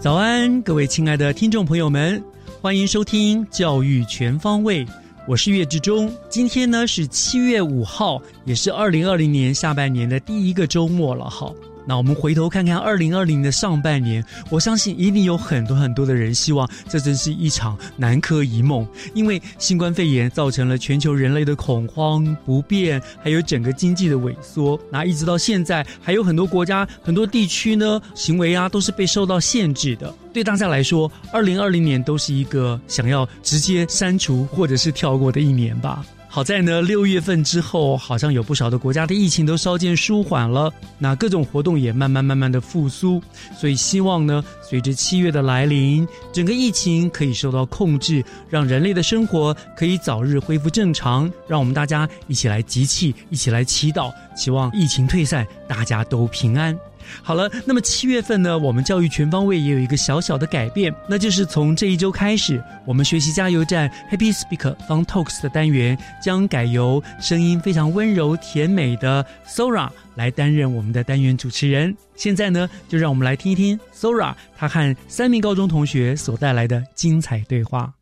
早安，各位亲爱的听众朋友们，欢迎收听《教育全方位》，我是岳志忠。今天呢是七月五号，也是二零二零年下半年的第一个周末了。哈，那我们回头看看二零二零的上半年，我相信一定有很多很多的人希望这真是一场南柯一梦，因为新冠肺炎造成了全球人类的恐慌、不便，还有整个经济的萎缩。那一直到现在，还有很多国家、很多地区呢，行为啊都是被受到限制的。对大家来说，二零二零年都是一个想要直接删除或者是跳过的一年吧。好在呢，六月份之后，好像有不少的国家的疫情都稍见舒缓了，那各种活动也慢慢慢慢的复苏，所以希望呢，随着七月的来临，整个疫情可以受到控制，让人类的生活可以早日恢复正常，让我们大家一起来集气，一起来祈祷，希望疫情退散，大家都平安。好了，那么七月份呢，我们教育全方位也有一个小小的改变，那就是从这一周开始，我们学习加油站 Happy Speaker Fun Talks 的单元将改由声音非常温柔甜美的 Sora 来担任我们的单元主持人。现在呢，就让我们来听一听 Sora 她和三名高中同学所带来的精彩对话。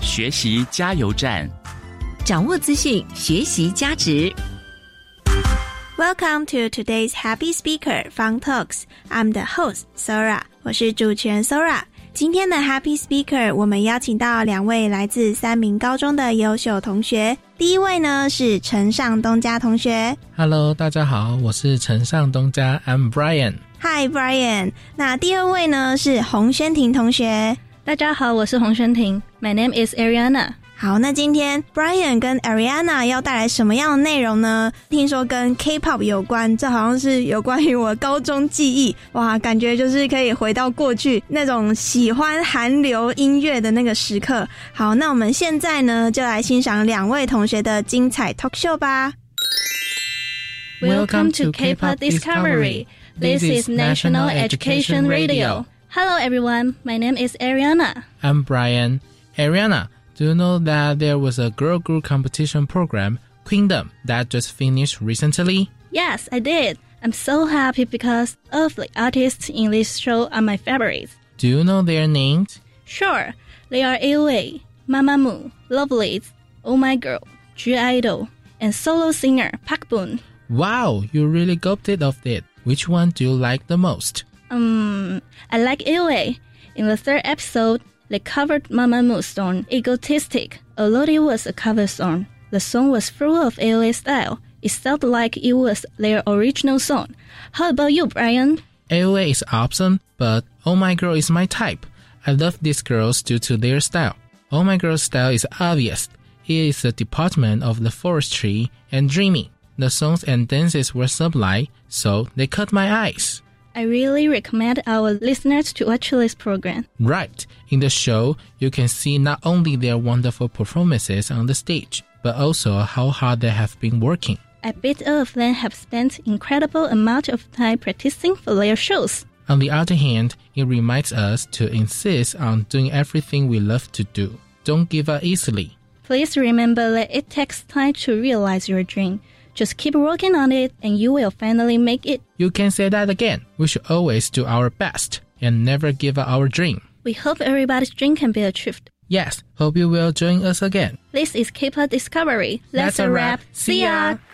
学习加油站，掌握资讯，学习价值。Welcome to today's Happy Speaker Fun Talks. I'm the host Sora，我是主持人 Sora。今天的 Happy Speaker，我们邀请到两位来自三名高中的优秀同学。第一位呢是陈尚东家同学。 Hello，大家好，我是陈尚东家，I'm Brian。 Hi Brian。那第二位呢是洪轩婷同学。大家好，我是洪轩婷。My name is Ariana。 好，那今天 Brian 跟 Ariana 要带来什么样的内容呢？听说跟 K-pop 有关，这好像是有关于我高中记忆哇，感觉就是可以回到过去那种喜欢韩流音乐的那个时刻。好，那我们现在呢就来欣赏两位同学的精彩 talk show 吧。Welcome to K-pop Discovery. This is National Education Radio. Hello everyone, my name is Ariana. I'm Brian. Ariana, do you know that there was a girl group competition program, Queendom, that just finished recently? Yes, I did. I'm so happy because of the artists in this show are my favorites. Do you know their names? Sure, they are AOA, Mamamoo, Lovelace, Oh My Girl, G Idol, and solo singer Park Boon. Wow, you really got it of it. Which one do you like the most? Um, I like AOA. In the third episode, they covered Mamamoo's song Egotistic. Although it was a cover song, the song was full of AOA style. It felt like it was their original song. How about you, Brian? AOA is awesome, but Oh My Girl is my type. I love these girls due to their style. Oh My Girl's style is obvious. It is a department of the forestry and dreaming. The songs and dances were sublime, so they caught my eyes. I really recommend our listeners to watch this program. Right. In the show, you can see not only their wonderful performances on the stage, but also how hard they have been working. I bet all of them have spent incredible amount of time practicing for their shows. On the other hand, it reminds us to insist on doing everything we love to do. Don't give up easily. Please remember that it takes time to realize your dream. Just keep working on it and you will finally make it. You can say that again. We should always do our best and never give up our dream. We hope everybody's dream can be achieved. Yes, hope you will join us again. This is K-pop Discovery. That's a wrap. See ya.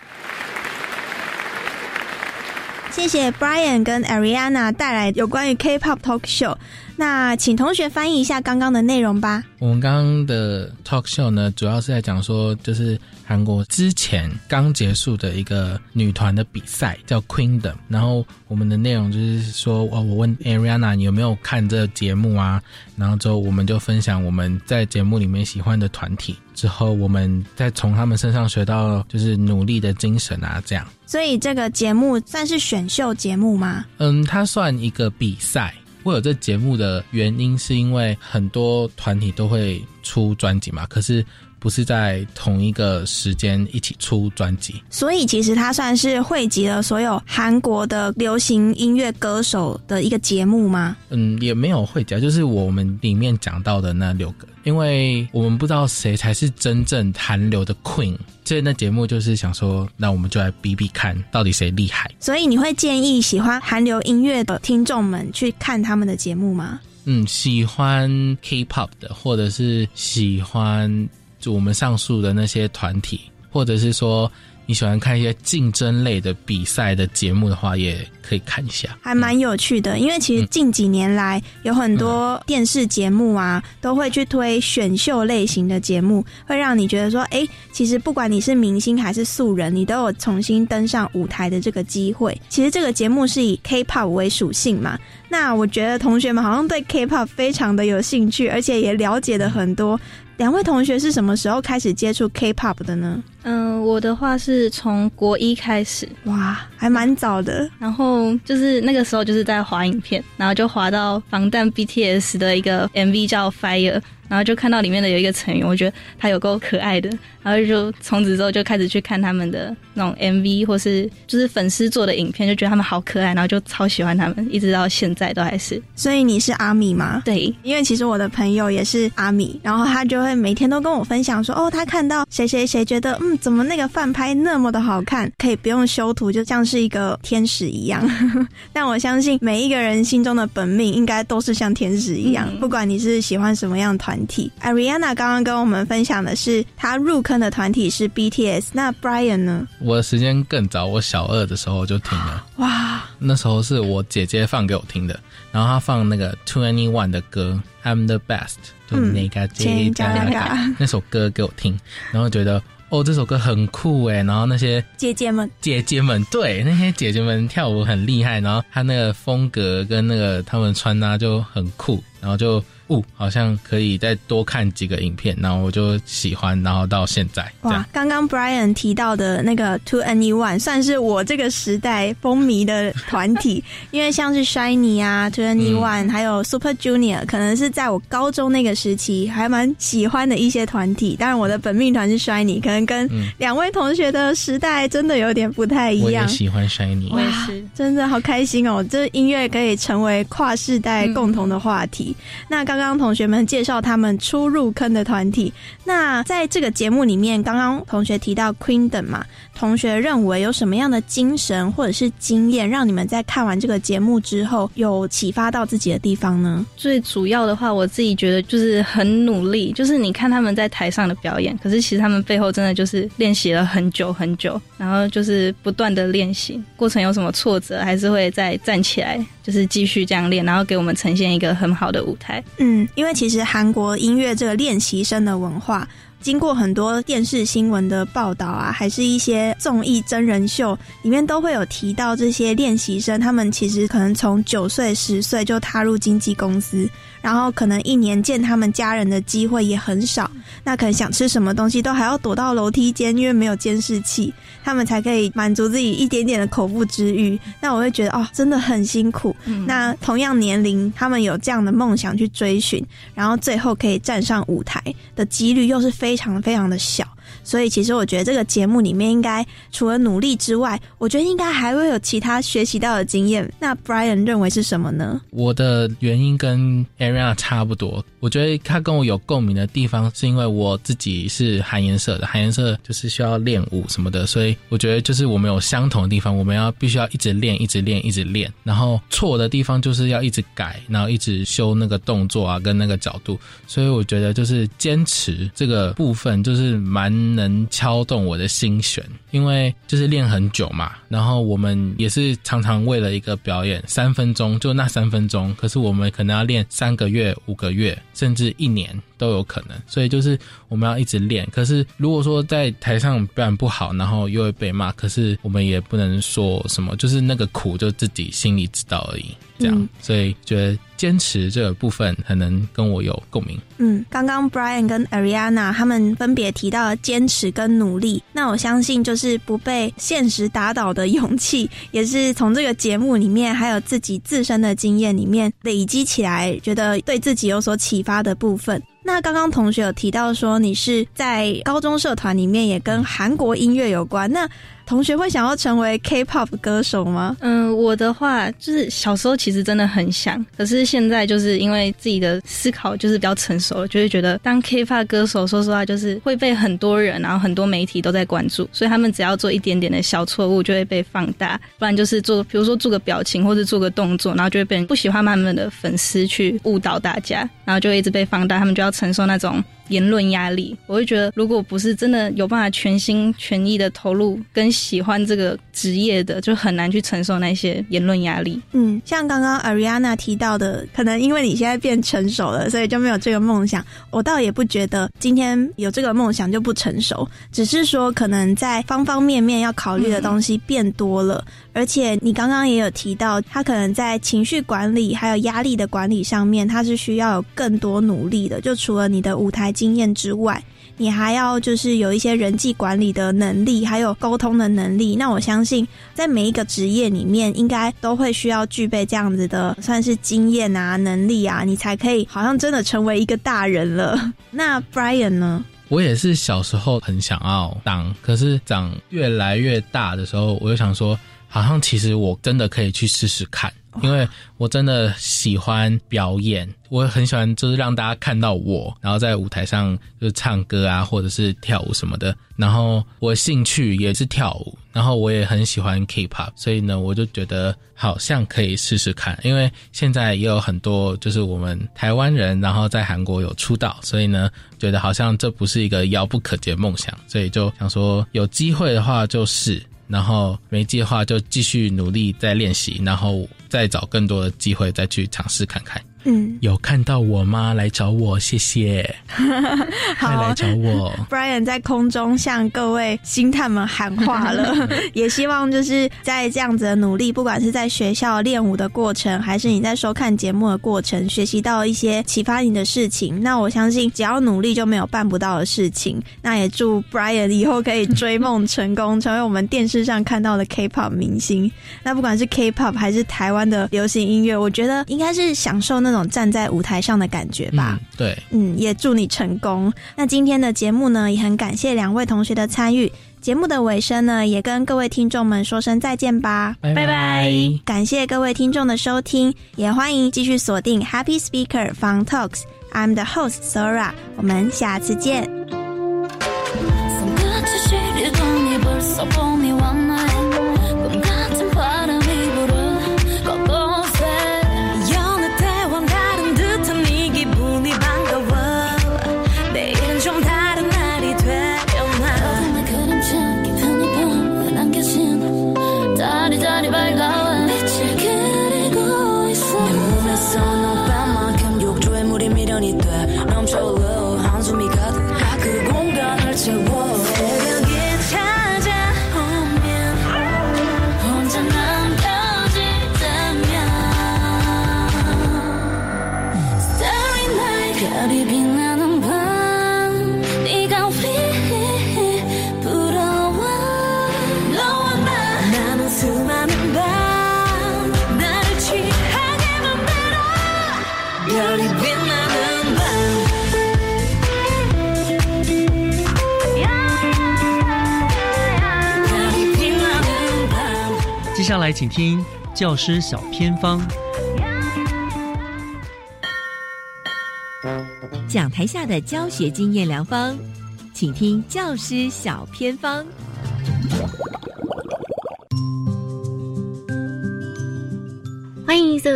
谢谢 Brian 跟 Ariana 带来有关于 K-pop talk show。 那请同学翻译一下刚刚的内容吧。我们刚刚的 talk show 呢，主要是在讲说，就是韩国之前刚结束的一个女团的比赛，叫 Queendom。然后我们的内容就是说，哦，我问 Ariana 你有没有看这个节目啊？然后之后我们就分享我们在节目里面喜欢的团体，之后我们再从他们身上学到就是努力的精神啊，这样。所以这个节目算是选秀节目吗？嗯，它算一个比赛。会有这节目的原因，是因为很多团体都会出专辑嘛，可是不是在同一个时间一起出专辑。所以其实它算是汇集了所有韩国的流行音乐歌手的一个节目吗？嗯，也没有汇集，就是我们里面讲到的那六个，因为我们不知道谁才是真正韩流的 Queen。所以那节目就是想说，那我们就来比比看，到底谁厉害。所以你会建议喜欢韩流音乐的听众们去看他们的节目吗？嗯，喜欢 K-pop 的，或者是喜欢就我们上述的那些团体，或者是说。你喜欢看一些竞争类的比赛的节目的话，也可以看一下，还蛮有趣的。因为其实近几年来有很多电视节目啊，都会去推选秀类型的节目，会让你觉得说，哎，其实不管你是明星还是素人，你都有重新登上舞台的这个机会。其实这个节目是以 K-pop 为属性嘛，那我觉得同学们好像对 K-pop 非常的有兴趣，而且也了解的很多。两位同学是什么时候开始接触 K-pop 的呢？嗯，我的话是从国一开始，哇，还蛮早的。然后就是那个时候就是在滑影片，然后就滑到防弹 BTS 的一个 MV 叫 Fire。然后就看到里面的有一个成员，我觉得他有够可爱的，然后就从此之后就开始去看他们的那种 MV 或是就是粉丝做的影片，就觉得他们好可爱，然后就超喜欢他们，一直到现在都还是。所以你是阿米吗？对，因为其实我的朋友也是阿米，然后他就会每天都跟我分享说，哦，他看到谁谁谁觉得，嗯，怎么那个饭拍那么的好看，可以不用修图，就像是一个天使一样。但我相信每一个人心中的本命应该都是像天使一样，不管你是喜欢什么样团。团体，Ariana 刚刚跟我们分享的是她入坑的团体是 BTS，那 Brian 呢？我的时间更早，我小二的时候就听了。哇，那时候是我姐姐放给我听的，然后她放那个 Twenty One 的歌，I'm the Best，就那个姐姐那首歌给我听，然后觉得哦这首歌很酷哎，然后那些姐姐们，姐姐们对那些姐姐们跳舞很厉害，然后她那个风格跟那个她们穿搭就很酷，然后就。哦，好像可以再多看几个影片，然后我就喜欢，然后到现在。哇，刚刚 Brian 提到的那个 Two Anyone 算是我这个时代风靡的团体，因为像是 Shiny 啊，Two Anyone，还有 Super Junior，可能是在我高中那个时期还蛮喜欢的一些团体。当然，我的本命团是 Shiny，可能跟两位同学的时代真的有点不太一样。我也喜欢 Shiny，我也是，真的好开心哦！这音乐可以成为跨世代共同的话题。那刚。刚同学们介绍他们初入坑的团体，那在这个节目里面，刚刚同学提到 Queendom 嘛，同学认为有什么样的精神或者是经验，让你们在看完这个节目之后有启发到自己的地方呢？最主要的话，我自己觉得就是很努力，就是你看他们在台上的表演，可是其实他们背后真的就是练习了很久很久，然后就是不断的练习，过程有什么挫折，还是会再站起来，就是继续这样练，然后给我们呈现一个很好的舞台。嗯，因为其实韩国音乐这个练习生的文化，经过很多电视新闻的报道啊，还是一些综艺真人秀里面都会有提到这些练习生，他们其实可能从九岁、十岁就踏入经纪公司。然后可能一年见他们家人的机会也很少，那可能想吃什么东西都还要躲到楼梯间，因为没有监视器，他们才可以满足自己一点点的口腹之欲。那我会觉得哦，真的很辛苦。那同样年龄，他们有这样的梦想去追寻，然后最后可以站上舞台的几率又是非常非常的小。所以，其实我觉得这个节目里面应该除了努力之外，我觉得应该还会有其他学习到的经验。那 Brian 认为是什么呢？我的原因跟 Aria 差不多。我觉得他跟我有共鸣的地方，是因为我自己是韩颜色的，韩颜色就是需要练舞什么的，所以我觉得就是我们有相同的地方，我们要必须要一直练，一直练，一直练，然后错的地方就是要一直改，然后一直修那个动作啊跟那个角度，所以我觉得就是坚持这个部分就是蛮能敲动我的心弦，因为就是练很久嘛，然后我们也是常常为了一个表演三分钟就那三分钟，可是我们可能要练三个月、五个月，甚至一年。都有可能，所以就是我们要一直练。可是如果说在台上表演不好，然后又会被骂，可是我们也不能说什么，就是那个苦就自己心里知道而已。这样，所以觉得坚持这个部分很能跟我有共鸣。嗯，刚刚 Brian 跟 Ariana 他们分别提到了坚持跟努力，那我相信就是不被现实打倒的勇气，也是从这个节目里面还有自己自身的经验里面累积起来，觉得对自己有所启发的部分。那刚刚同学有提到说，你是在高中社团里面也跟韩国音乐有关，那。同学会想要成为 K-pop 歌手吗？嗯，我的话就是小时候其实真的很想，可是现在就是因为自己的思考就是比较成熟了，就会觉得当 K-pop 歌手，说实话就是会被很多人，然后很多媒体都在关注，所以他们只要做一点点的小错误就会被放大，不然就是做，比如说做个表情或者做个动作，然后就会被不喜欢他们的粉丝去误导大家，然后就一直被放大，他们就要承受那种。言论压力，我会觉得，如果不是真的有办法全心全意的投入跟喜欢这个职业的，就很难去承受那些言论压力。嗯，像刚刚 Ariana 提到的，可能因为你现在变成熟了，所以就没有这个梦想。我倒也不觉得今天有这个梦想就不成熟，只是说可能在方方面面要考虑的东西变多了。而且你刚刚也有提到，他可能在情绪管理还有压力的管理上面，他是需要有更多努力的。就除了你的舞台经验之外，你还要就是有一些人际管理的能力，还有沟通的能力。那我相信，在每一个职业里面，应该都会需要具备这样子的，算是经验啊、能力啊，你才可以好像真的成为一个大人了。那 Brian 呢？我也是小时候很想要当，可是长越来越大的时候，我就想说。好像其实我真的可以去试试看，因为我真的喜欢表演，我很喜欢就是让大家看到我，然后在舞台上就是唱歌啊，或者是跳舞什么的。然后我兴趣也是跳舞，然后我也很喜欢 K-pop，所以呢，我就觉得好像可以试试看。因为现在也有很多就是我们台湾人，然后在韩国有出道，所以呢，觉得好像这不是一个遥不可及的梦想，所以就想说有机会的话就是。然后没计划就继续努力再练习，然后再找更多的机会再去尝试看看。嗯，有看到我吗？来找我，谢谢。快来找我。Brian 在空中向各位星探们喊话了，也希望就是在这样子的努力，不管是在学校练舞的过程，还是你在收看节目的过程，学习到一些启发你的事情。那我相信，只要努力就没有办不到的事情。那也祝 Brian 以后可以追梦成功，成为我们电视上看到的 K-pop 明星。那不管是 K-pop 还是台湾的流行音乐，我觉得应该是享受那种。站在舞台上的感觉吧，对，嗯，也祝你成功。那今天的节目呢，也很感谢两位同学的参与。节目的尾声呢，也跟各位听众们说声再见吧，拜拜。感谢各位听众的收听，也欢迎继续锁定 Happy Speaker Fun Talks。I'm the host Sora，我们下次见。下来，请听教师小偏方。讲台下的教学经验良方，请听教师小偏方。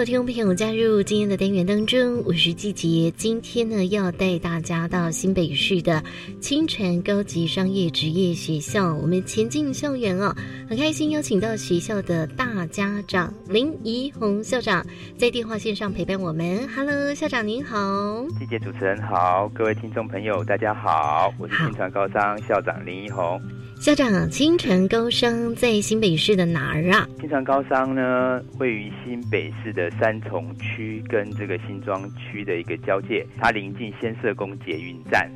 听众朋友加入今天的单元当中，我是季杰。今天呢，要带大家到新北市的清泉高级商业职业学校，我们前进校园哦，很开心邀请到学校的大家长林怡红校长在电话线上陪伴我们。Hello，校长您好，季杰主持人好，各位听众朋友大家好，我是清泉高商校长林怡红。校长，清泉高商在新北市的哪儿啊？清泉高商呢，位于新北市的三重区跟这个新庄区的一个交界，它临近先社宫捷运站。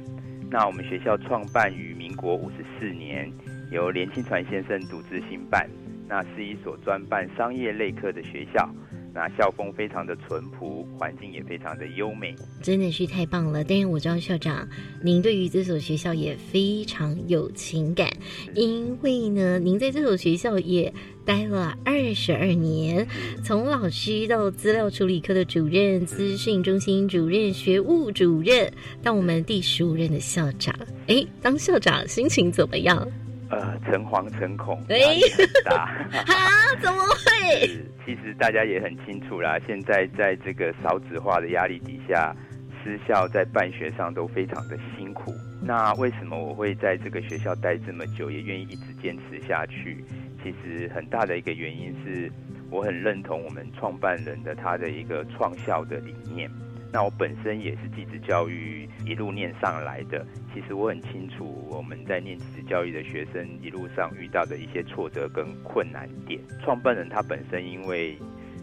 那我们学校创办于民国五十四年，由连清传先生独自兴办，那是一所专办商业类科的学校。那校风非常的淳朴，环境也非常的优美，真的是太棒了。但是我知道校长，您对于这所学校也非常有情感，因为呢，您在这所学校也待了二十二年，从老师到资料处理科的主任、资讯中心主任、学务主任，到我们第十五任的校长。哎，当校长心情怎么样？呃，诚惶诚恐，压力很大。啊？怎么会？其实大家也很清楚啦，现在在这个少子化的压力底下，私校在办学上都非常的辛苦。那为什么我会在这个学校待这么久，也愿意一直坚持下去？其实很大的一个原因是我很认同我们创办人的他的一个创校的理念。那我本身也是继职教育一路念上来的，其实我很清楚我们在念继职教育的学生一路上遇到的一些挫折跟困难点。创办人他本身因为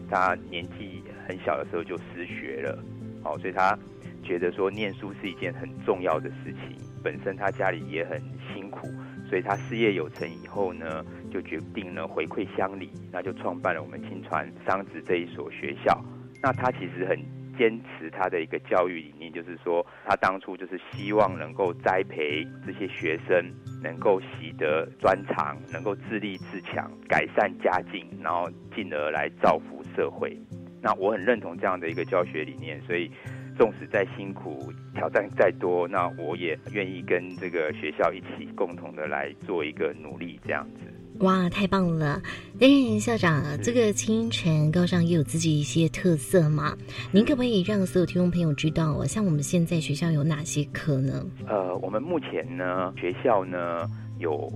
他年纪很小的时候就失学了，哦，所以他觉得说念书是一件很重要的事情。本身他家里也很辛苦，所以他事业有成以后呢，就决定了回馈乡里，那就创办了我们青传商职这一所学校。那他其实很。坚持他的一个教育理念，就是说，他当初就是希望能够栽培这些学生，能够习得专长，能够自立自强，改善家境，然后进而来造福社会。那我很认同这样的一个教学理念，所以，纵使再辛苦，挑战再多，那我也愿意跟这个学校一起共同的来做一个努力，这样子。哇，太棒了！担任校长，这个清泉高上也有自己一些特色嘛？您可不可以让所有听众朋友知道，像我们现在学校有哪些科呢？呃，我们目前呢，学校呢有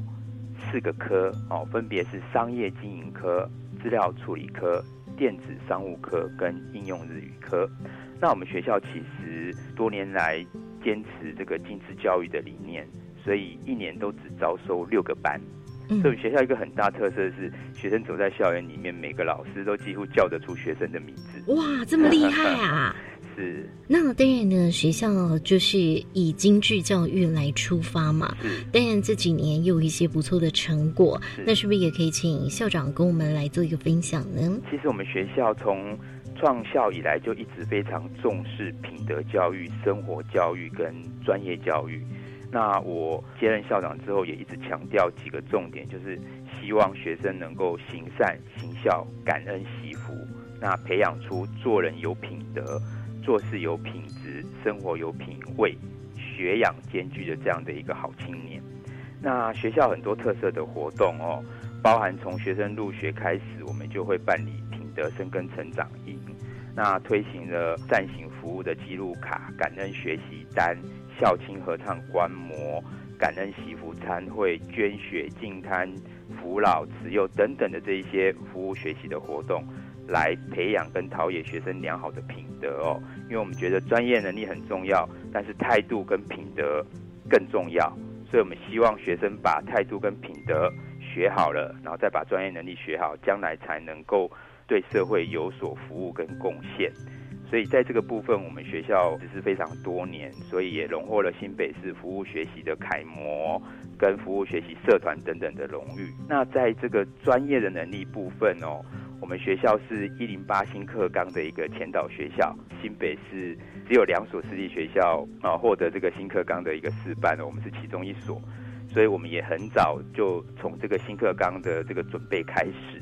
四个科哦，分别是商业经营科、资料处理科、电子商务科跟应用日语科。那我们学校其实多年来坚持这个精致教育的理念，所以一年都只招收六个班。所以学校一个很大特色是，学生走在校园里面，每个老师都几乎叫得出学生的名字。哇，这么厉害啊！是。那当然呢，学校就是以精致教育来出发嘛。当然这几年有一些不错的成果，那是不是也可以请校长跟我们来做一个分享呢？其实我们学校从创校以来就一直非常重视品德教育、生活教育跟专业教育。那我接任校长之后，也一直强调几个重点，就是希望学生能够行善、行孝、感恩、惜福，那培养出做人有品德、做事有品质、生活有品味、学养兼具的这样的一个好青年。那学校很多特色的活动哦，包含从学生入学开始，我们就会办理品德生根成长营，那推行了善行服务的记录卡、感恩学习单。校庆合唱观摩、感恩祈福参会、捐血净滩、扶老慈幼等等的这一些服务学习的活动，来培养跟陶冶学生良好的品德哦。因为我们觉得专业能力很重要，但是态度跟品德更重要，所以我们希望学生把态度跟品德学好了，然后再把专业能力学好，将来才能够对社会有所服务跟贡献。所以在这个部分，我们学校只是非常多年，所以也荣获了新北市服务学习的楷模，跟服务学习社团等等的荣誉。那在这个专业的能力部分哦，我们学校是一零八新课纲的一个前导学校，新北市只有两所私立学校啊获得这个新课纲的一个示范，我们是其中一所，所以我们也很早就从这个新课纲的这个准备开始。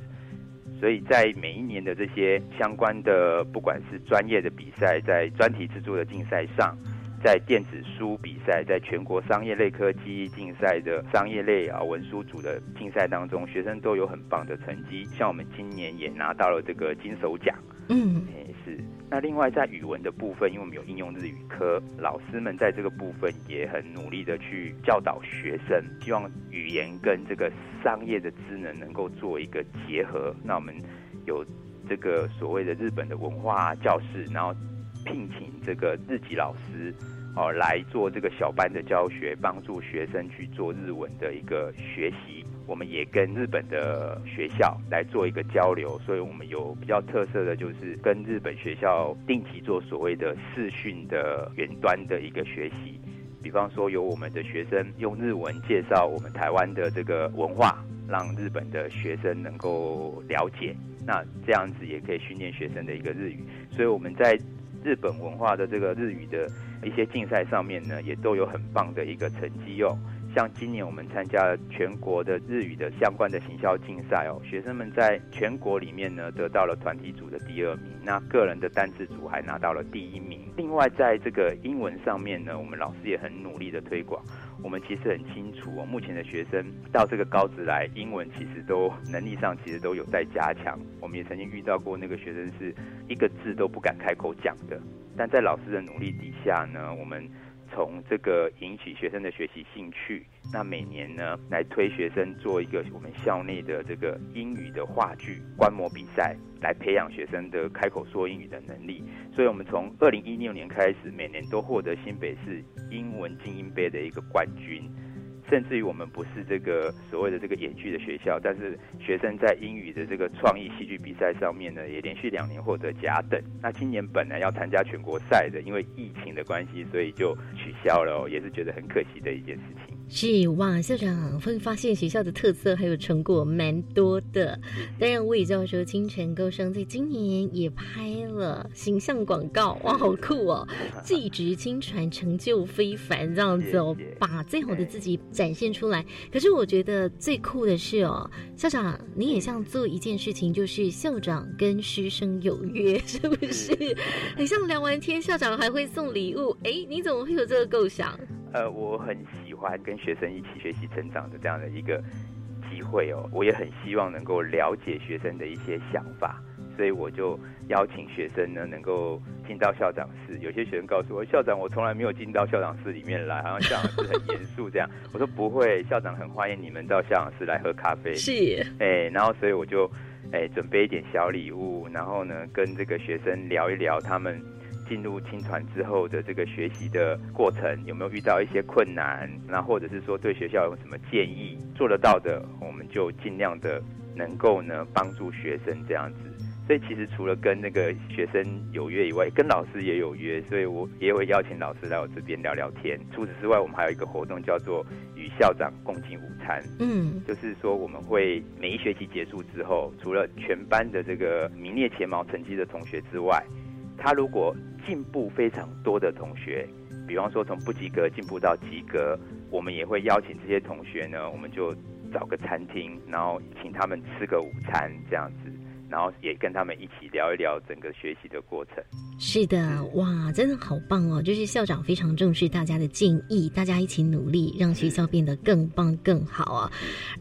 所以在每一年的这些相关的，不管是专业的比赛，在专题制作的竞赛上，在电子书比赛，在全国商业类科技竞赛的商业类啊文书组的竞赛当中，学生都有很棒的成绩。像我们今年也拿到了这个金手奖。嗯，哎是。那另外在语文的部分，因为我们有应用日语科，老师们在这个部分也很努力的去教导学生，希望语言跟这个商业的职能能够做一个结合。那我们有这个所谓的日本的文化教室，然后聘请这个日籍老师哦来做这个小班的教学，帮助学生去做日文的一个学习。我们也跟日本的学校来做一个交流，所以我们有比较特色的就是跟日本学校定期做所谓的视讯的远端的一个学习。比方说，有我们的学生用日文介绍我们台湾的这个文化，让日本的学生能够了解。那这样子也可以训练学生的一个日语。所以我们在日本文化的这个日语的一些竞赛上面呢，也都有很棒的一个成绩哦。像今年我们参加了全国的日语的相关的行销竞赛哦，学生们在全国里面呢得到了团体组的第二名，那个人的单字组还拿到了第一名。另外在这个英文上面呢，我们老师也很努力的推广。我们其实很清楚哦，目前的学生到这个高职来，英文其实都能力上其实都有在加强。我们也曾经遇到过那个学生是一个字都不敢开口讲的，但在老师的努力底下呢，我们。从这个引起学生的学习兴趣，那每年呢来推学生做一个我们校内的这个英语的话剧观摩比赛，来培养学生的开口说英语的能力。所以，我们从二零一六年开始，每年都获得新北市英文精英杯的一个冠军。甚至于我们不是这个所谓的这个演剧的学校，但是学生在英语的这个创意戏剧比赛上面呢，也连续两年获得甲等。那今年本来要参加全国赛的，因为疫情的关系，所以就取消了，也是觉得很可惜的一件事情。是哇，校长会发现学校的特色还有成果蛮多的。当然，我也知道说清泉高商在今年也拍了形象广告，哇，好酷哦！技职亲传，成就非凡，这样子哦，把最好的自己展现出来。可是我觉得最酷的是哦，校长你也像做一件事情，就是校长跟师生有约，是不是？很像聊完天，校长还会送礼物。哎，你怎么会有这个构想？呃，我很喜欢跟学生一起学习成长的这样的一个机会哦，我也很希望能够了解学生的一些想法，所以我就邀请学生呢能够进到校长室。有些学生告诉我，校长我从来没有进到校长室里面来，好像校长室很严肃这样。我说不会，校长很欢迎你们到校长室来喝咖啡。是，哎，然后所以我就哎准备一点小礼物，然后呢跟这个学生聊一聊他们。进入青团之后的这个学习的过程，有没有遇到一些困难？那或者是说对学校有什么建议？做得到的，我们就尽量的能够呢帮助学生这样子。所以其实除了跟那个学生有约以外，跟老师也有约，所以我也会邀请老师来我这边聊聊天。除此之外，我们还有一个活动叫做与校长共进午餐。嗯，就是说我们会每一学期结束之后，除了全班的这个名列前茅成绩的同学之外，他如果进步非常多的同学，比方说从不及格进步到及格，我们也会邀请这些同学呢，我们就找个餐厅，然后请他们吃个午餐这样子。然后也跟他们一起聊一聊整个学习的过程。是的，哇，真的好棒哦！就是校长非常重视大家的建议，大家一起努力，让学校变得更棒更好啊！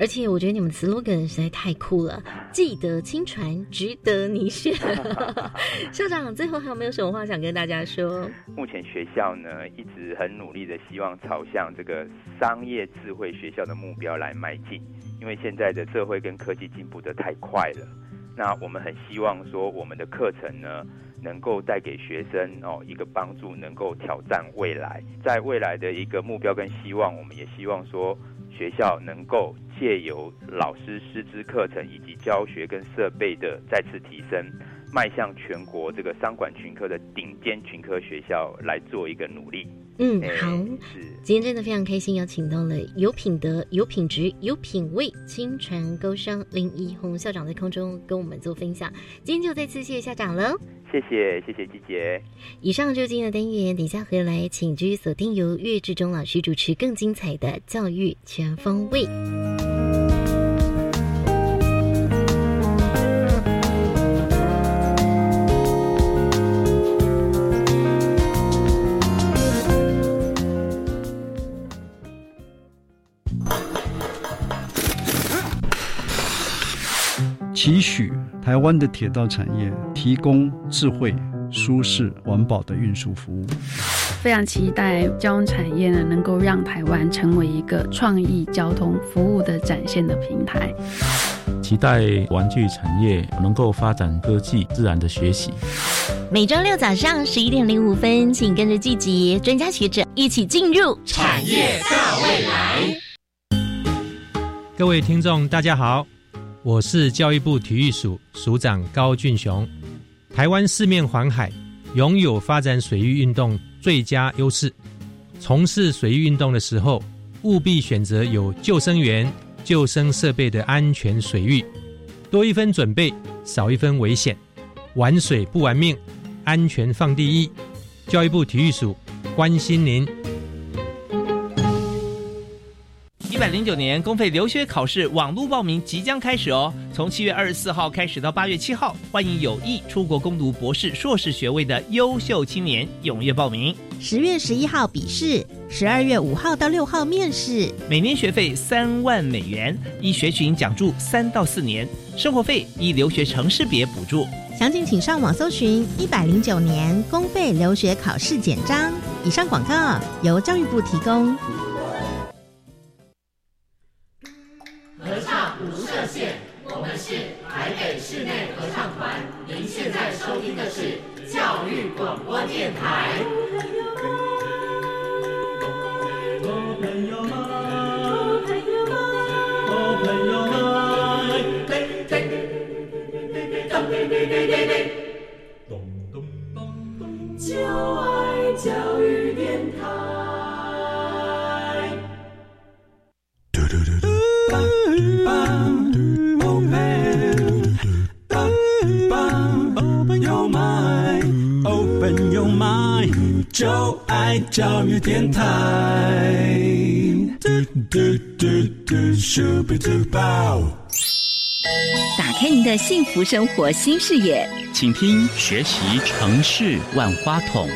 而且我觉得你们 slogan 实在太酷了，记得亲传，值得你选。校长最后还有没有什么话想跟大家说？目前学校呢一直很努力的希望朝向这个商业智慧学校的目标来迈进，因为现在的社会跟科技进步的太快了。那我们很希望说，我们的课程呢，能够带给学生哦一个帮助，能够挑战未来。在未来的一个目标跟希望，我们也希望说，学校能够借由老师师资课程以及教学跟设备的再次提升，迈向全国这个商管群科的顶尖群科学校来做一个努力。嗯，好，今天真的非常开心，邀请到了有品德、有品质、有品味、清传高商林怡红校长在空中跟我们做分享。今天就再次谢谢校长了，谢谢谢谢季姐。以上就是今天的单元，等下回来请继续锁定由岳志忠老师主持更精彩的教育全方位。期许台湾的铁道产业提供智慧、舒适、环保的运输服务。非常期待交通产业呢，能够让台湾成为一个创意交通服务的展现的平台。期待玩具产业能够发展科技、自然的学习。每周六早上十一点零五分，请跟着季节专家学者一起进入产业大未来。各位听众，大家好，我是教育部体育署署长高俊雄。台湾四面环海，拥有发展水域运动最佳优势。从事水域运动的时候，务必选择有救生员、救生设备的安全水域。多一分准备，少一分危险。玩水不玩命，安全放第一。教育部体育署关心您。百零九年公费留学考试网络报名即将开始哦，从七月二十四号开始到八月七号，欢迎有意出国攻读博士、硕士学位的优秀青年踊跃报名。十月十一号笔试，十二月五号到六号面试，每年学费三万美元，一学群奖助三到四年，生活费依留学城市别补助。详情请上网搜寻一百零九年公费留学考试简章。以上广告由教育部提供。听的是教育广播电台。就爱教育就爱教育电台。打开您的幸福生活新视野，请听学习城市万花筒。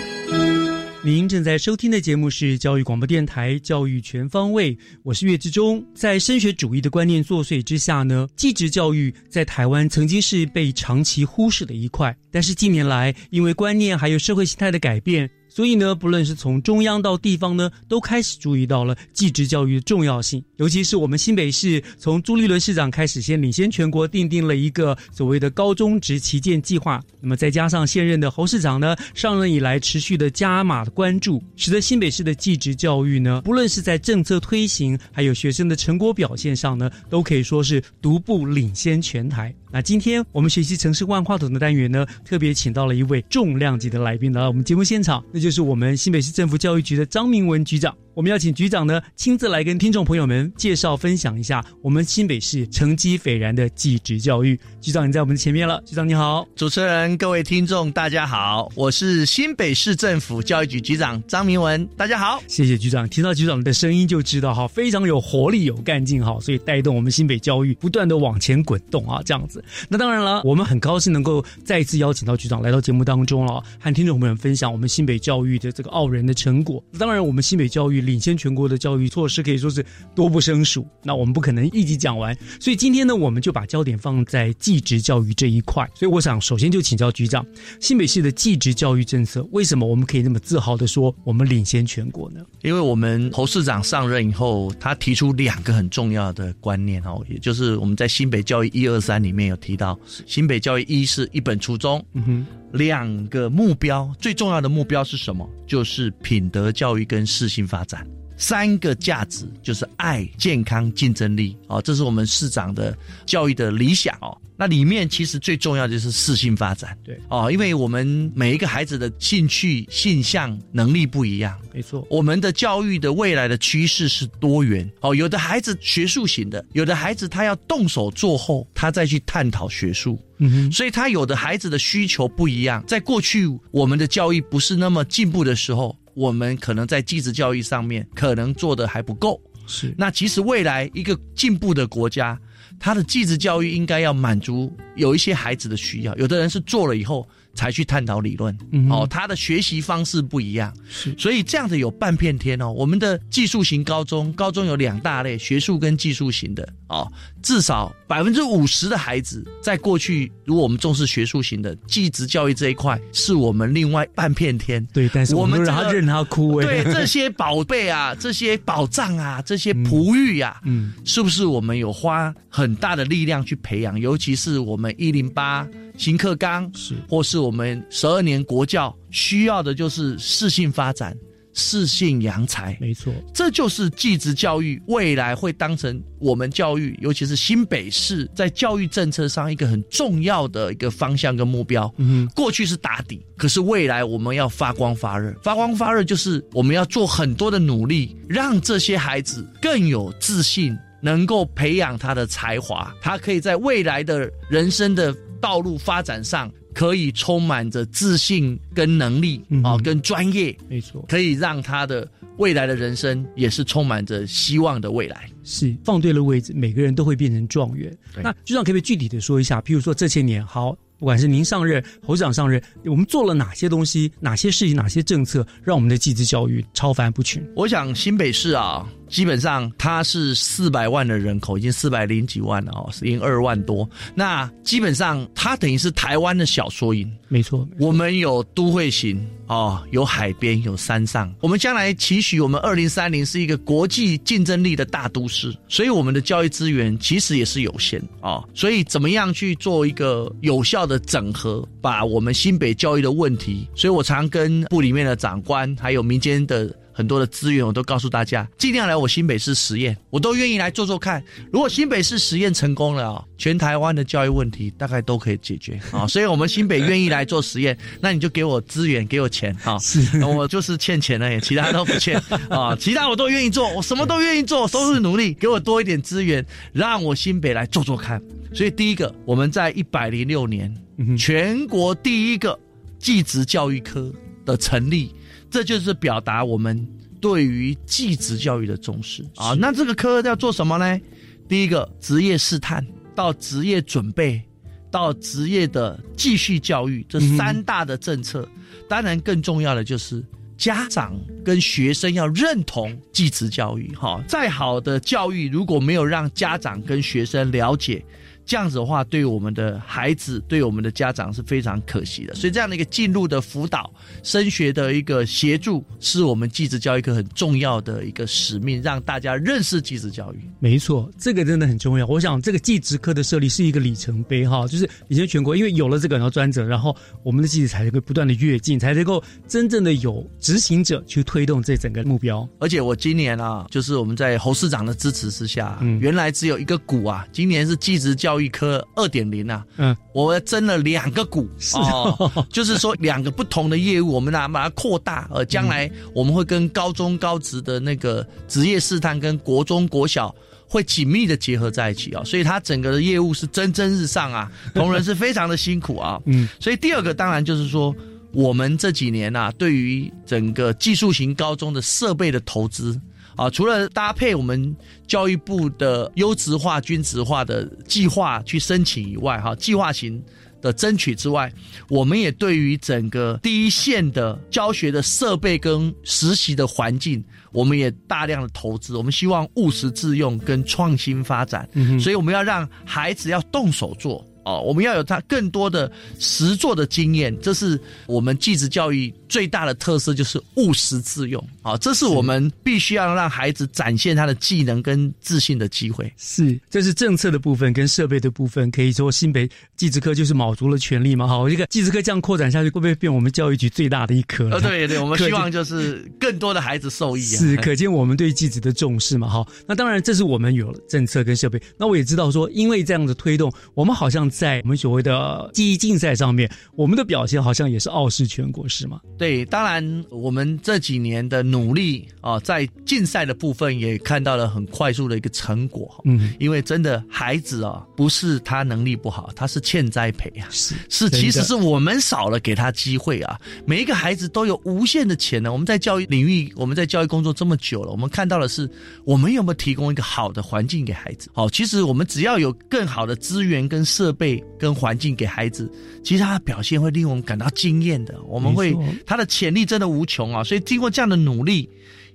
您正在收听的节目是教育广播电台《教育全方位》，我是岳志忠。在升学主义的观念作祟之下呢，继职教育在台湾曾经是被长期忽视的一块，但是近年来因为观念还有社会形态的改变。所以呢，不论是从中央到地方呢，都开始注意到了技职教育的重要性。尤其是我们新北市，从朱立伦市长开始，先领先全国，定定了一个所谓的高中职旗舰计划。那么再加上现任的侯市长呢，上任以来持续的加码的关注，使得新北市的技职教育呢，不论是在政策推行，还有学生的成果表现上呢，都可以说是独步领先全台。那今天我们学习城市万花筒的单元呢，特别请到了一位重量级的来宾来到我们节目现场，那就是我们新北市政府教育局的张明文局长。我们要请局长呢亲自来跟听众朋友们介绍分享一下我们新北市成绩斐然的技职教育。局长，你在我们的前面了。局长你好，主持人、各位听众大家好，我是新北市政府教育局局长张明文，大家好。谢谢局长，听到局长的声音就知道哈，非常有活力、有干劲哈，所以带动我们新北教育不断的往前滚动啊，这样子。那当然了，我们很高兴能够再一次邀请到局长来到节目当中了，和听众朋友们分享我们新北教育的这个傲人的成果。当然，我们新北教育领先全国的教育措施可以说是多不胜数，那我们不可能一集讲完，所以今天呢，我们就把焦点放在技职教育这一块。所以我想首先就请教局长，新北市的技职教育政策，为什么我们可以那么自豪的说我们领先全国呢？因为我们侯市长上任以后，他提出两个很重要的观念哦，也就是我们在新北教育一二三里面有提到，新北教育一是一本初中，嗯哼，两个目标，最重要的目标是什么？就是品德教育跟适性发展。三个价值就是爱、健康、竞争力哦，这是我们市长的教育的理想哦。那里面其实最重要的就是适性发展，对哦，因为我们每一个孩子的兴趣、性向、能力不一样，没错。我们的教育的未来的趋势是多元哦，有的孩子学术型的，有的孩子他要动手做后，他再去探讨学术。嗯哼，所以他有的孩子的需求不一样。在过去我们的教育不是那么进步的时候，我们可能在技职教育上面可能做的还不够。是，那其实未来一个进步的国家，他的技职教育应该要满足有一些孩子的需要。有的人是做了以后才去探讨理论。嗯哦，他的学习方式不一样，是所以这样子有半片天哦。我们的技术型高中，高中有两大类，学术跟技术型的哦。至少百分之五十的孩子，在过去，如果我们重视学术型的技职教育这一块，是我们另外半片天。对，但是我们这个让他任他枯萎。对这些宝贝啊，这些宝藏啊，这些璞玉啊，嗯，是不是我们有花很大的力量去培养？尤其是我们一零八新课纲，是或是我们十二年国教需要的就是适性发展、适性扬才。没错，这就是继职教育未来会当成我们教育，尤其是新北市在教育政策上一个很重要的一个方向跟目标。嗯，过去是打底，可是未来我们要发光发热。发光发热就是我们要做很多的努力，让这些孩子更有自信，能够培养他的才华，他可以在未来的人生的道路发展上。可以充满着自信跟能力啊、哦，跟专业，没错，可以让他的未来的人生也是充满着希望的未来。是放对了位置，每个人都会变成状元。那局长可不可以具体的说一下？譬如说这些年，好，不管是您上任，侯长上任，我们做了哪些东西，哪些事情，哪些政策，让我们的技职教育超凡不群？我想新北市啊，基本上它是四百万的人口，已经四百零几万了哦，零二万多。那基本上它等于是台湾的小缩影。没错，我们有都会型哦，有海边，有山上。我们将来期许我们二零三零是一个国际竞争力的大都市，所以我们的教育资源其实也是有限哦。所以怎么样去做一个有效的整合，把我们新北教育的问题？所以我常跟部里面的长官，还有民间的。很多的资源，我都告诉大家，尽量来我新北市实验，我都愿意来做做看。如果新北市实验成功了啊，全台湾的教育问题大概都可以解决 啊。所以，我们新北愿意来做实验，那你就给我资源，给我钱啊。是，我就是欠钱而已，其他都不欠啊。其他我都愿意做，我什么都愿意做，都是努力，给我多一点资源，让我新北来做做看。所以，第一个，我们在一百零六年，全国第一个技职教育科的成立。这就是表达我们对于继职教育的重视啊。那这个科要做什么呢？第一个，职业试探到职业准备到职业的继续教育，这三大的政策。当然，更重要的就是家长跟学生要认同继职教育。哈，再好的教育如果没有让家长跟学生了解。这样子的话，对我们的孩子，对我们的家长是非常可惜的。所以，这样的一个进入的辅导、升学的一个协助，是我们继职教育课很重要的一个使命，让大家认识继职教育。没错，这个真的很重要。我想，这个继职课的设立是一个里程碑哈，就是以前全国因为有了这个然后专责，然后我们的继职才能够不断的跃进，才能够真正的有执行者去推动这整个目标。而且我今年啊，就是我们在侯市长的支持之下，嗯，原来只有一个股啊，今年是继职教育。教育科二点零啊，嗯，我增了两个股，是哦，就是说两个不同的业务，我们呢把它扩大，呃，将来我们会跟高中高职的那个职业试探跟国中国小会紧密的结合在一起啊，所以它整个的业务是蒸蒸日上啊，同仁是非常的辛苦啊，嗯，所以第二个当然就是说，我们这几年啊，对于整个技术型高中的设备的投资。啊，除了搭配我们教育部的优质化、均值化的计划去申请以外，哈，计划型的争取之外，我们也对于整个第一线的教学的设备跟实习的环境，我们也大量的投资。我们希望务实自用跟创新发展，嗯、所以我们要让孩子要动手做。哦，我们要有他更多的实做的经验，这是我们继职教育最大的特色，就是务实自用。啊，这是我们必须要让孩子展现他的技能跟自信的机会。是，这是政策的部分跟设备的部分，可以说新北技职科就是卯足了全力嘛。好，这个技职科这样扩展下去，会不会变我们教育局最大的一科？呃，对对，我们希望就是更多的孩子受益。啊。是，可见我们对技职的重视嘛。好，那当然这是我们有了政策跟设备。那我也知道说，因为这样的推动，我们好像。在我们所谓的记忆竞赛上面，我们的表现好像也是傲视全国，是吗？对，当然我们这几年的努力啊，在竞赛的部分也看到了很快速的一个成果。嗯，因为真的孩子啊，不是他能力不好，他是欠栽培啊，是是，其实是我们少了给他机会啊。每一个孩子都有无限的潜能。我们在教育领域，我们在教育工作这么久了，我们看到的是，我们有没有提供一个好的环境给孩子？好，其实我们只要有更好的资源跟设备。跟环境给孩子，其实他的表现会令我们感到惊艳的。我们会他的潜力真的无穷啊！所以经过这样的努力，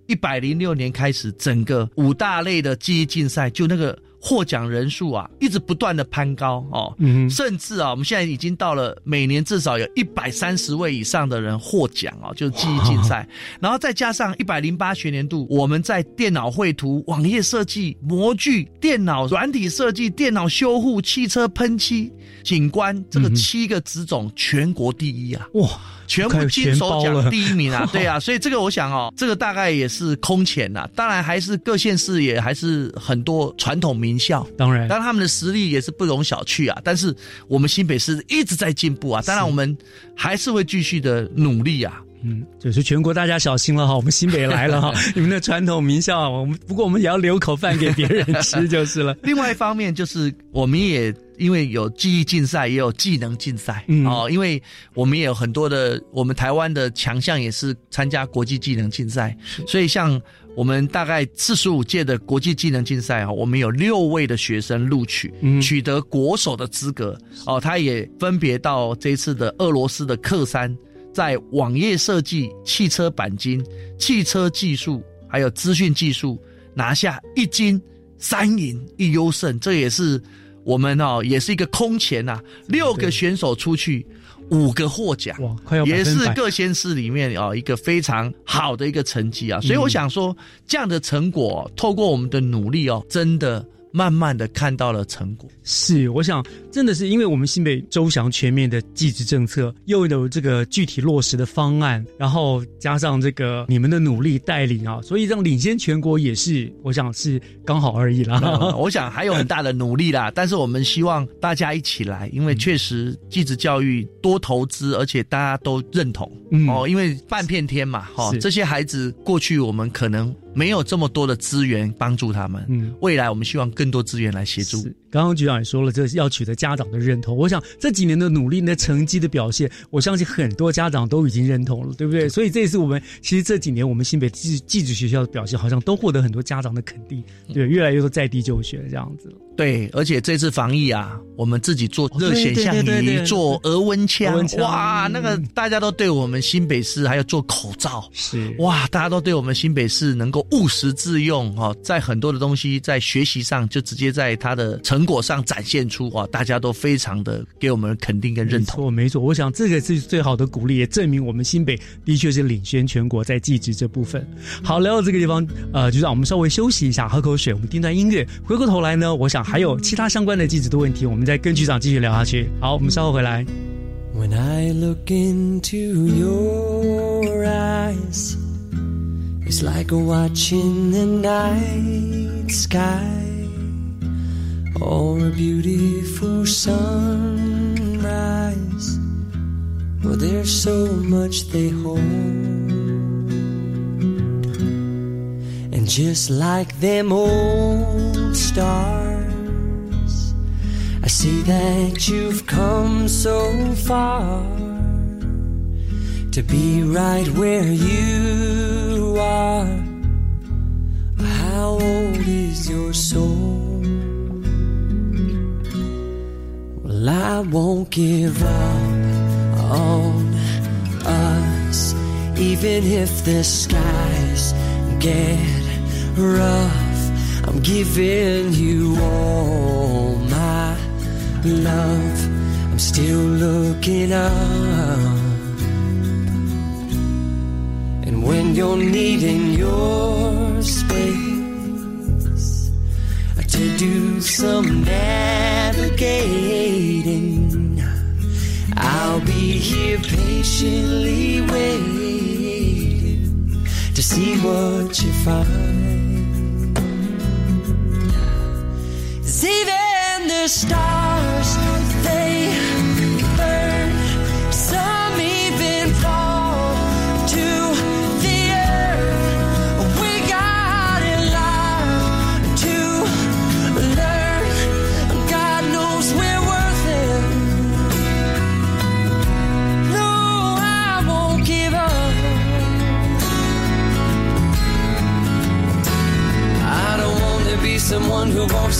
一百零六年开始，整个五大类的记忆竞赛，就那个获奖人数啊，一直不断的攀高哦。嗯甚至啊，我们现在已经到了每年至少有一百三十位以上的人获奖啊，就是记忆竞赛。然后再加上一百零八学年度，我们在电脑绘图、网页设计、模具、电脑软体设计、电脑修护、汽车喷漆、景观这个七个职种全国第一啊！哇，全部金手奖第一名啊！对啊，所以这个我想哦，这个大概也是空前呐、当然还是各县市也还是很多传统名校，当然当然他们的实力也是不容小觑啊。但是我们新北市一直在进步啊，当然我们还是会继续的努力啊。嗯，就是全国大家小心了哈，我们新北来了哈，你们的传统名校，我们不过我们也要留口饭给别人吃就是了。另外一方面就是我们也因为有记忆竞赛，也有技能竞赛、嗯哦，因为我们也有很多的我们台湾的强项也是参加国际技能竞赛，所以像我们大概四十五届的国际技能竞赛啊，我们有六位的学生录取，嗯。取得国手的资格。哦，他也分别到这一次的俄罗斯的克山。在网页设计、汽车钣金、汽车技术还有资讯技术拿下一金三银一优胜，这也是我们哦，也是一个空前呐、六个选手出去，五个获奖，哇，快要也是各县市里面哦一个非常好的一个成绩啊。嗯所以我想说，这样的成果、透过我们的努力哦，真的慢慢的看到了成果。是，我想真的是因为我们新北周详全面的继职政策，又有这个具体落实的方案，然后加上这个你们的努力带领啊，所以让领先全国也是，我想是刚好而已啦。嗯 我想还有很大的努力啦，但是我们希望大家一起来，因为确实继职教育多投资，而且大家都认同、嗯哦，因为半片天嘛，哈、是这些孩子过去我们可能没有这么多的资源帮助他们，嗯，未来我们希望更多资源来协助。刚刚局长也说了，这要取得家长的认同。我想这几年的努力、的成绩的表现，我相信很多家长都已经认同了，对不对？所以这一次我们其实这几年我们新北寄寄宿学校的表现，好像都获得很多家长的肯定，对，越来越多在地就学这样子了。对，而且这次防疫啊，我们自己做热显像仪，做额温枪温，枪哇，那个大家都对我们新北市还有做口罩，是哇，大家都对我们新北市能够务实自用哈、哦，在很多的东西在学习上就直接在它的成果上展现出哇，大家都非常的给我们肯定跟认同。没错，没错。我想这个是最好的鼓励，也证明我们新北的确是领先全国在技职这部分。好，聊到这个地方，呃，就让我们稍微休息一下，喝口水，我们听段音乐。回过头来呢，我想还有其他相关的技职的问题，我们再跟局长继续聊下去。好，我们稍后回来。When I look into your eyes, it's like watching the night sky or a beautiful sunrise. Well, there's so much they hold. And just like them old stars, I see that you've come so far to be right where you are. How old is your soul? Well, I won't give up on us, even if the skies get rough. I'm giving you all my love. I'm still looking up. And when you're needing your space to do some navigating, I'll be here patiently waiting to see what you find. even the stars, they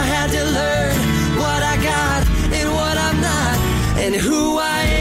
I had to learn what I got and what I'm not and who I am.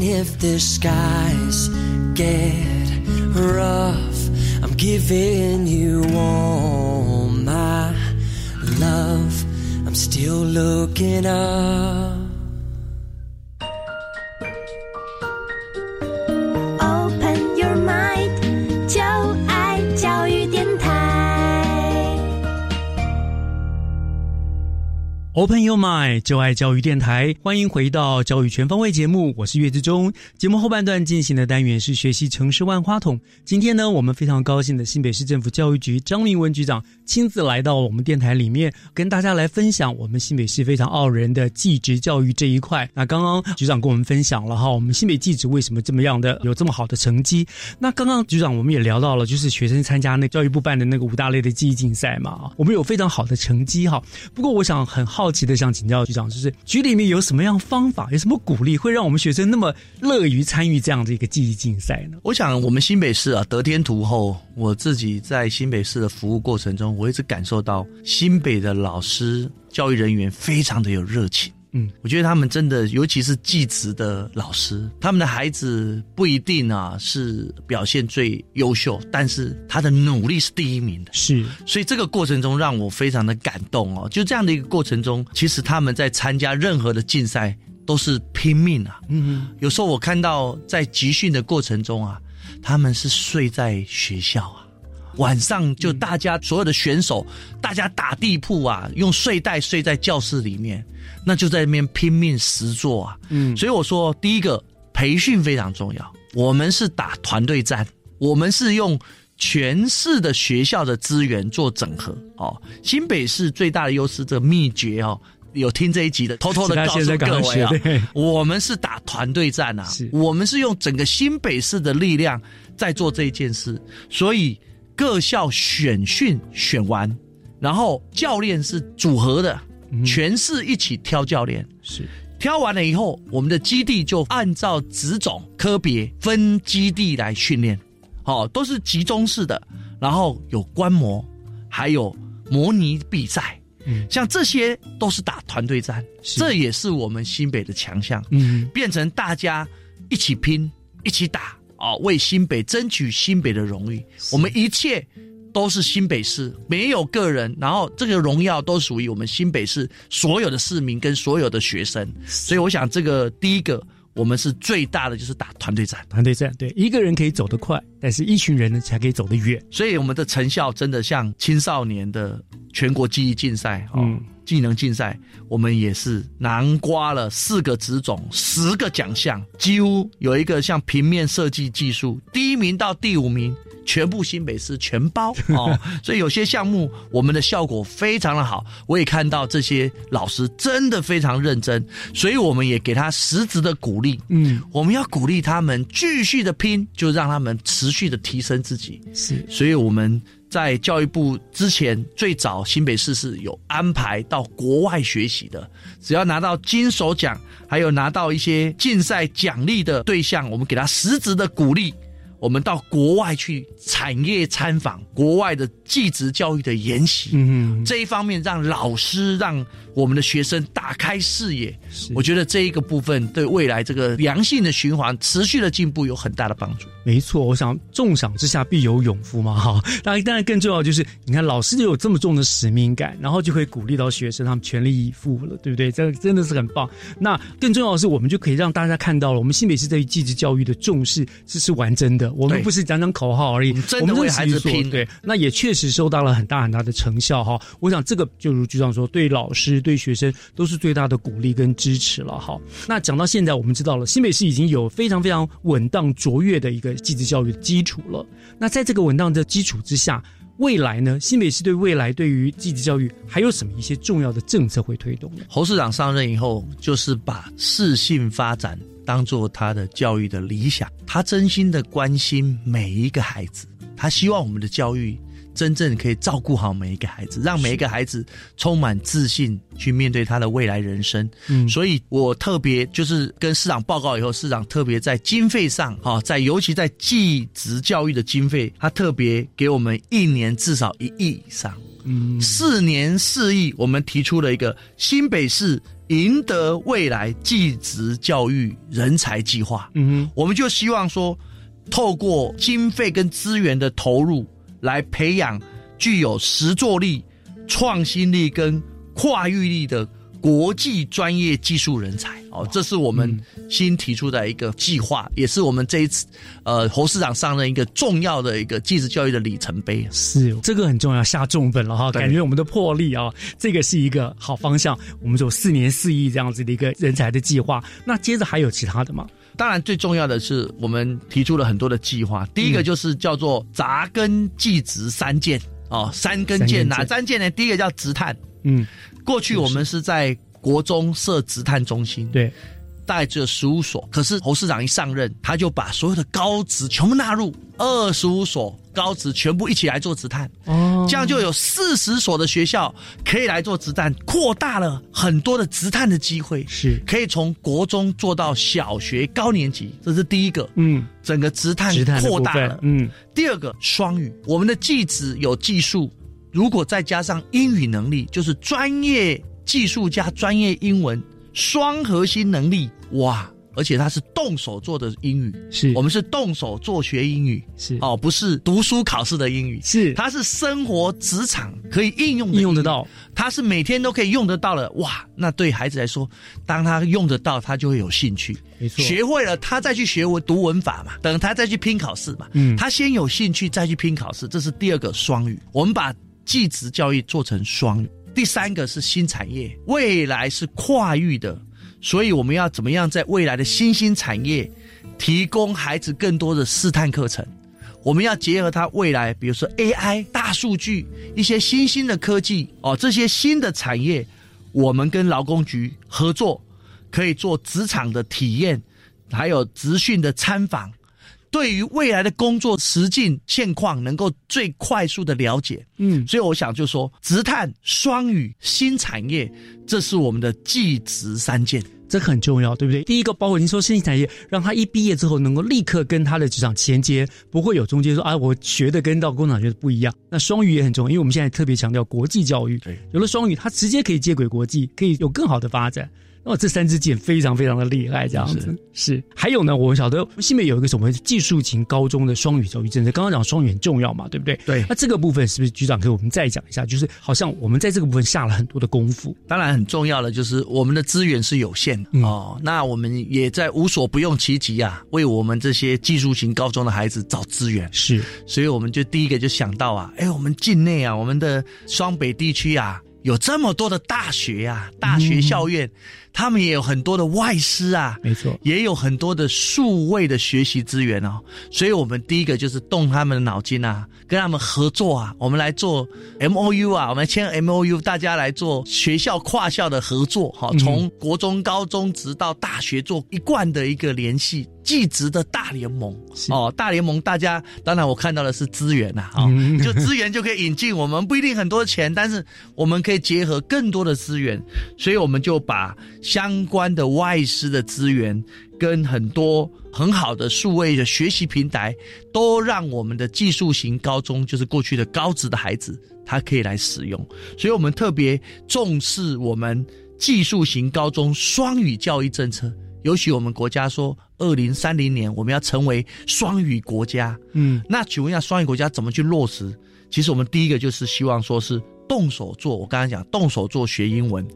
Even if the skies get rough. I'm giving you all my love. I'm still looking up. Open Your Mind，就爱教育电台，欢迎回到教育全方位节目，我是岳志忠。节目后半段进行的单元是学习城市万花筒。今天呢，我们非常高兴的新北市政府教育局张明文局长亲自来到我们电台里面，跟大家来分享我们新北市非常傲人的技职教育这一块。那刚刚局长跟我们分享了哈，我们新北技职为什么这么样的有这么好的成绩？那刚刚局长我们也聊到了，就是学生参加那教育部办的那个五大类的记忆竞赛嘛，我们有非常好的成绩哈。不过我想很好奇的想请教局长，就是局里面有什么样方法，有什么鼓励，会让我们学生那么乐于参与这样的一个记忆竞赛呢？我想，我们新北市啊，得天独厚。我自己在新北市的服务过程中，我一直感受到新北的老师、教育人员非常的有热情。嗯，我觉得他们真的，尤其是技职的老师，他们的孩子不一定啊是表现最优秀，但是他的努力是第一名的。是，所以这个过程中让我非常的感动哦。就这样的一个过程中，其实他们在参加任何的竞赛都是拼命啊。嗯，有时候我看到在集训的过程中啊，他们是睡在学校啊。晚上就大家所有的选手，大家打地铺啊，用睡袋睡在教室里面，那就在那边拼命实做啊。嗯，所以我说，第一个培训非常重要。我们是打团队战，我们是用全市的学校的资源做整合哦。新北市最大的优势，这个秘诀哦，有听这一集的，偷偷的告诉各位啊，我们是打团队战啊，我们是用整个新北市的力量在做这一件事，所以各校选训选完，然后教练是组合的，全市一起挑教练。是。挑完了以后，我们的基地就按照职种科别分基地来训练，好、哦，都是集中式的，然后有观摩，还有模拟比赛，嗯，像这些都是打团队战，这也是我们新北的强项，嗯，变成大家一起拼，一起打，哦，为新北争取新北的荣誉，我们一切。都是新北市，没有个人，然后这个荣耀都属于我们新北市所有的市民跟所有的学生，所以我想这个第一个我们是最大的就是打团队战，团队战对一个人可以走得快，但是一群人呢才可以走得远，所以我们的成效真的像青少年的全国记忆竞赛哦，嗯、技能竞赛，我们也是囊括了四个职种、十个奖项，几乎有一个像平面设计技术，第一名到第五名。全部新北市全包 哦，所以有些项目我们的效果非常的好，我也看到这些老师真的非常认真，所以我们也给他实质的鼓励。嗯，我们要鼓励他们继续的拼，就让他们持续的提升自己。是，所以我们在教育部之前最早新北市是有安排到国外学习的，只要拿到金手奖，还有拿到一些竞赛奖励的对象，我们给他实质的鼓励。我们到国外去产业参访，国外的技职教育的研习，嗯，这一方面让老师让我们的学生打开视野，我觉得这一个部分对未来这个良性的循环、持续的进步有很大的帮助。没错，我想重赏之下必有勇夫嘛，哈。当然，当然更重要就是，你看老师就有这么重的使命感，然后就可以鼓励到学生他们全力以赴了，对不对？这真的是很棒。那更重要的是，我们就可以让大家看到了，我们新北市对于继职教育的重视，这是完真的。我们不是讲讲口号而已，真的为孩子拼。对，那也确实收到了很大很大的成效哈。我想这个就如局长说，对老师、对学生都是最大的鼓励跟支持了哈。那讲到现在，我们知道了新北市已经有非常非常稳当卓越的一个继职教育的基础了。那在这个稳当的基础之下，未来呢？新北市对未来对于继职教育还有什么一些重要的政策会推动呢？侯市长上任以后，就是把适性发展当做他的教育的理想，他真心的关心每一个孩子，他希望我们的教育。真正可以照顾好每一个孩子，让每一个孩子充满自信去面对他的未来人生。嗯，所以我特别就是跟市长报告以后，市长特别在经费上，哈，在尤其在技职教育的经费，他特别给我们一年至少一亿以上。嗯，四年四亿，我们提出了一个新北市赢得未来技职教育人才计划。嗯哼，我们就希望说，透过经费跟资源的投入。来培养具有实作力、创新力跟跨域力的国际专业技术人才哦，这是我们新提出的一个计划，也是我们这一次呃侯市长上任一个重要的一个技职教育的里程碑。是这个很重要，下重本了哈，感觉我们的魄力啊，这个是一个好方向。我们走四年四亿这样子的一个人才的计划，那接着还有其他的吗？当然，最重要的是我们提出了很多的计划。第一个就是叫做扎根技职三件哦，三根箭哪三件呢？第一个叫直探，嗯，过去我们是在国中设职探中心，对。大概只有十五所，可是侯市长一上任，他就把所有的高职全部纳入二十五所高职，全部一起来做职探，哦，这样就有四十所的学校可以来做职探，扩大了很多的职探的机会，是。可以从国中做到小学高年级，这是第一个，嗯，整个职探扩大了，嗯，第二个双语，我们的技职有技术，如果再加上英语能力，就是专业技术加专业英文。双核心能力哇，而且他是动手做的英语，是。我们是动手做学英语，是。哦，不是读书考试的英语，是。它是生活职场可以应用应用得到，它是每天都可以用得到的。哇。那对孩子来说，当他用得到，他就会有兴趣，没错，学会了他再去学文读文法嘛，等他再去拼考试嘛，嗯，他先有兴趣再去拼考试，这是第二个双语。我们把技职教育做成双语。第三个是新产业，未来是跨域的，所以我们要怎么样在未来的新兴产业提供孩子更多的试探课程？我们要结合他未来，比如说 AI、大数据一些新兴的科技哦，这些新的产业，我们跟劳工局合作，可以做职场的体验，还有职训的参访。对于未来的工作实境现况，能够最快速的了解，嗯，所以我想就说，直探双语新产业，这是我们的技职三件，这很重要，对不对？第一个，包括您说新产业，让他一毕业之后能够立刻跟他的职场衔接，不会有中间说啊，我学的跟到工厂学的不一样。那双语也很重要，因为我们现在特别强调国际教育，对，有了双语，他直接可以接轨国际，可以有更好的发展。哦，这三支箭非常非常的厉害，这样子是。还有呢，我们晓得新北有一个什么技术型高中的双语教育政策，刚刚讲双语很重要嘛，对不对？对。那这个部分是不是局长给我们再讲一下？就是好像我们在这个部分下了很多的功夫。当然很重要的就是我们的资源是有限的哦，那我们也在无所不用其极啊，为我们这些技术型高中的孩子找资源。是。所以我们就第一个就想到啊，哎，我们境内啊，我们的双北地区啊。有这么多的大学呀，大学校院，他们也有很多的外师啊，没错，也有很多的数位的学习资源哦。所以，我们第一个就是动他们的脑筋啊，跟他们合作啊，我们来做 M O U 啊，我们签 M O U，大家来做学校跨校的合作，哈，从国中、高中直到大学做一贯的一个联系。技职的大联盟哦，大联盟大家当然我看到的是资源呐，哦，就资源就可以引进，我们不一定很多钱，但是我们可以结合更多的资源，所以我们就把相关的外师的资源跟很多很好的数位的学习平台，都让我们的技术型高中，就是过去的高职的孩子，他可以来使用。所以我们特别重视我们技术型高中双语教育政策。尤其我们国家说，二零三零年我们要成为双语国家。嗯，那请问一下，双语国家怎么去落实？其实我们第一个就是希望说是动手做。我刚才讲，动手做学英文，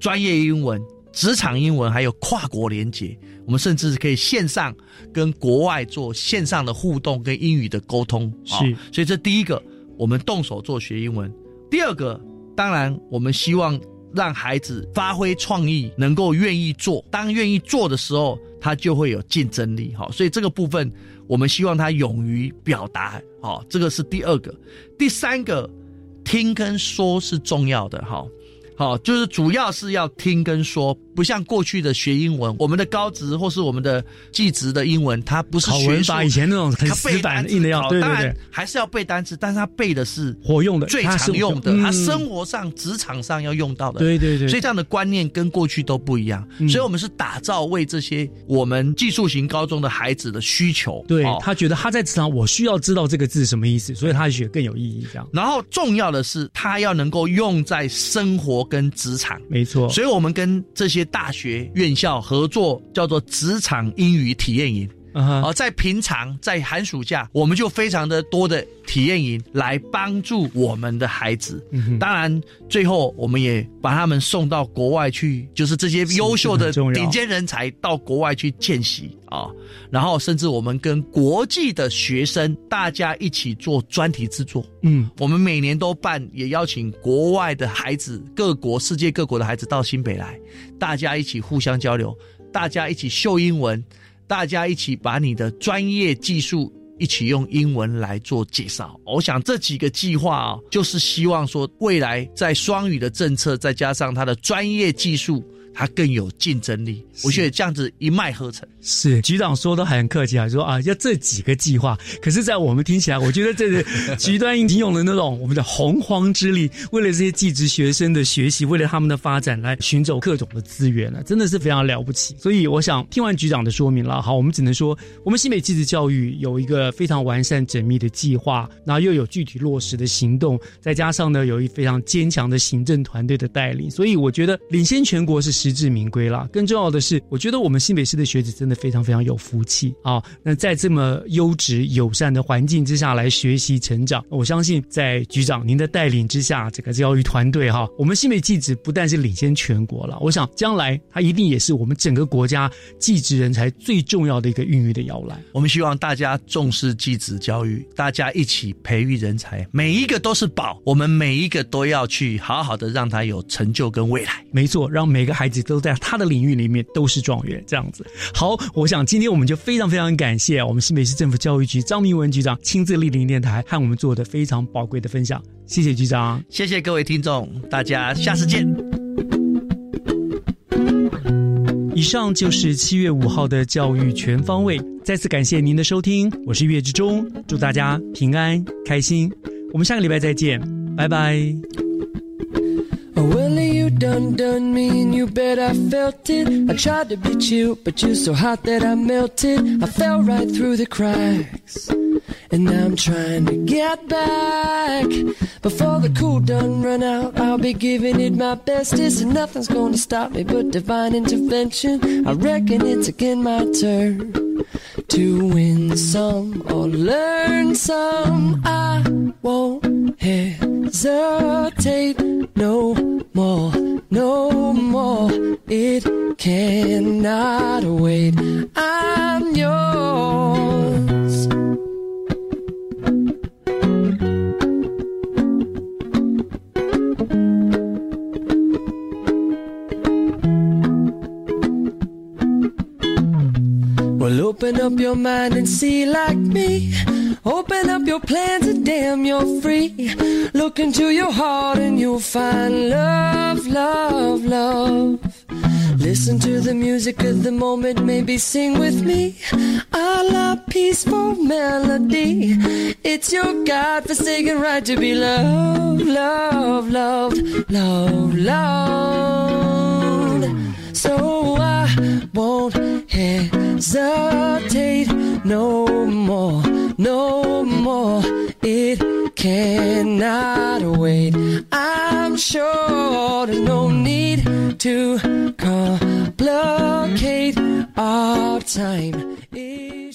专业英文、职场英文，还有跨国连接。我们甚至是可以线上跟国外做线上的互动跟英语的沟通。是，所以这第一个，我们动手做学英文。第二个，当然我们希望。让孩子发挥创意，能够愿意做。当愿意做的时候，他就会有竞争力。好，所以这个部分我们希望他勇于表达。好，这个是第二个。第三个，听跟说是重要的。好好。好，就是主要是要听跟说，不像过去的学英文，我们的高职或是我们的技职的英文，它不是学法以前那种很死板硬的要，对对对，还是要背单词，但是他背的是活用的、最常用的，他生活上、职场上要用到的，对对对，所以这样的观念跟过去都不一样，所以我们是打造为这些我们技术型高中的孩子的需求，对他觉得他在职场我需要知道这个字什么意思，所以他学更有意义这样。然后重要的是，他要能够用在生活。跟职场没错，所以我们跟这些大学院校合作，叫做职场英语体验营。啊，在平常在寒暑假，我们就非常的多的体验营来帮助我们的孩子。当然，最后我们也把他们送到国外去，就是这些优秀的顶尖人才到国外去见习啊。然后，甚至我们跟国际的学生大家一起做专题制作。嗯，我们每年都办，也邀请国外的孩子，各国世界各国的孩子到新北来，大家一起互相交流，大家一起秀英文。大家一起把你的专业技术一起用英文来做介绍。我想这几个计划啊，就是希望说未来在双语的政策，再加上它的专业技术。它更有竞争力，我觉得这样子一脉合成。是局长说的很客气啊，说啊要这几个计划，可是，在我们听起来，我觉得这是 极端已经用了那种我们的洪荒之力，为了这些技职学生的学习，为了他们的发展来寻找各种的资源了，真的是非常了不起。所以，我想听完局长的说明了，好，我们只能说，我们新北技职教育有一个非常完善缜密的计划，然后又有具体落实的行动，再加上呢，有一非常坚强的行政团队的带领，所以我觉得领先全国是。实至名归啦。更重要的是，我觉得我们新北市的学子真的非常非常有福气啊！那在这么优质友善的环境之下来学习成长，我相信在局长您的带领之下，这个教育团队哈，我们新北技职不但是领先全国了，我想将来它一定也是我们整个国家技职人才最重要的一个孕育的摇篮。我们希望大家重视技职教育，大家一起培育人才，每一个都是宝，我们每一个都要去好好的让他有成就跟未来。没错，让每个孩子。都在他的领域里面都是状元，这样子。好，我想今天我们就非常非常感谢我们新北市政府教育局张明文局长亲自莅临电台，和我们做的非常宝贵的分享。谢谢局长，谢谢各位听众，大家下次见。以上就是七月五号的教育全方位，再次感谢您的收听，我是岳志忠，祝大家平安开心，我们下个礼拜再见，拜拜。Done done me, and you bet I felt it. I tried to beat you, but you're so hot that I melted. I fell right through the cracks. And now I'm trying to get back. Before the cool done run out, I'll be giving it my bestest. And nothing's gonna stop me but divine intervention. I reckon it's again my turn to win some or learn some. I won't hesitate no more, no more. It cannot wait. I'm yours. Well, open up your mind and see like me. Open up your plans and damn, you're free. Look into your heart and you'll find love, love, love. Listen to the music of the moment, maybe sing with me. A la peaceful melody. It's your God forsaken right to be loved, loved, loved, loved, loved. So I won't hesitate no more, no more. It cannot wait. I'm sure there's no need to complicate our time. It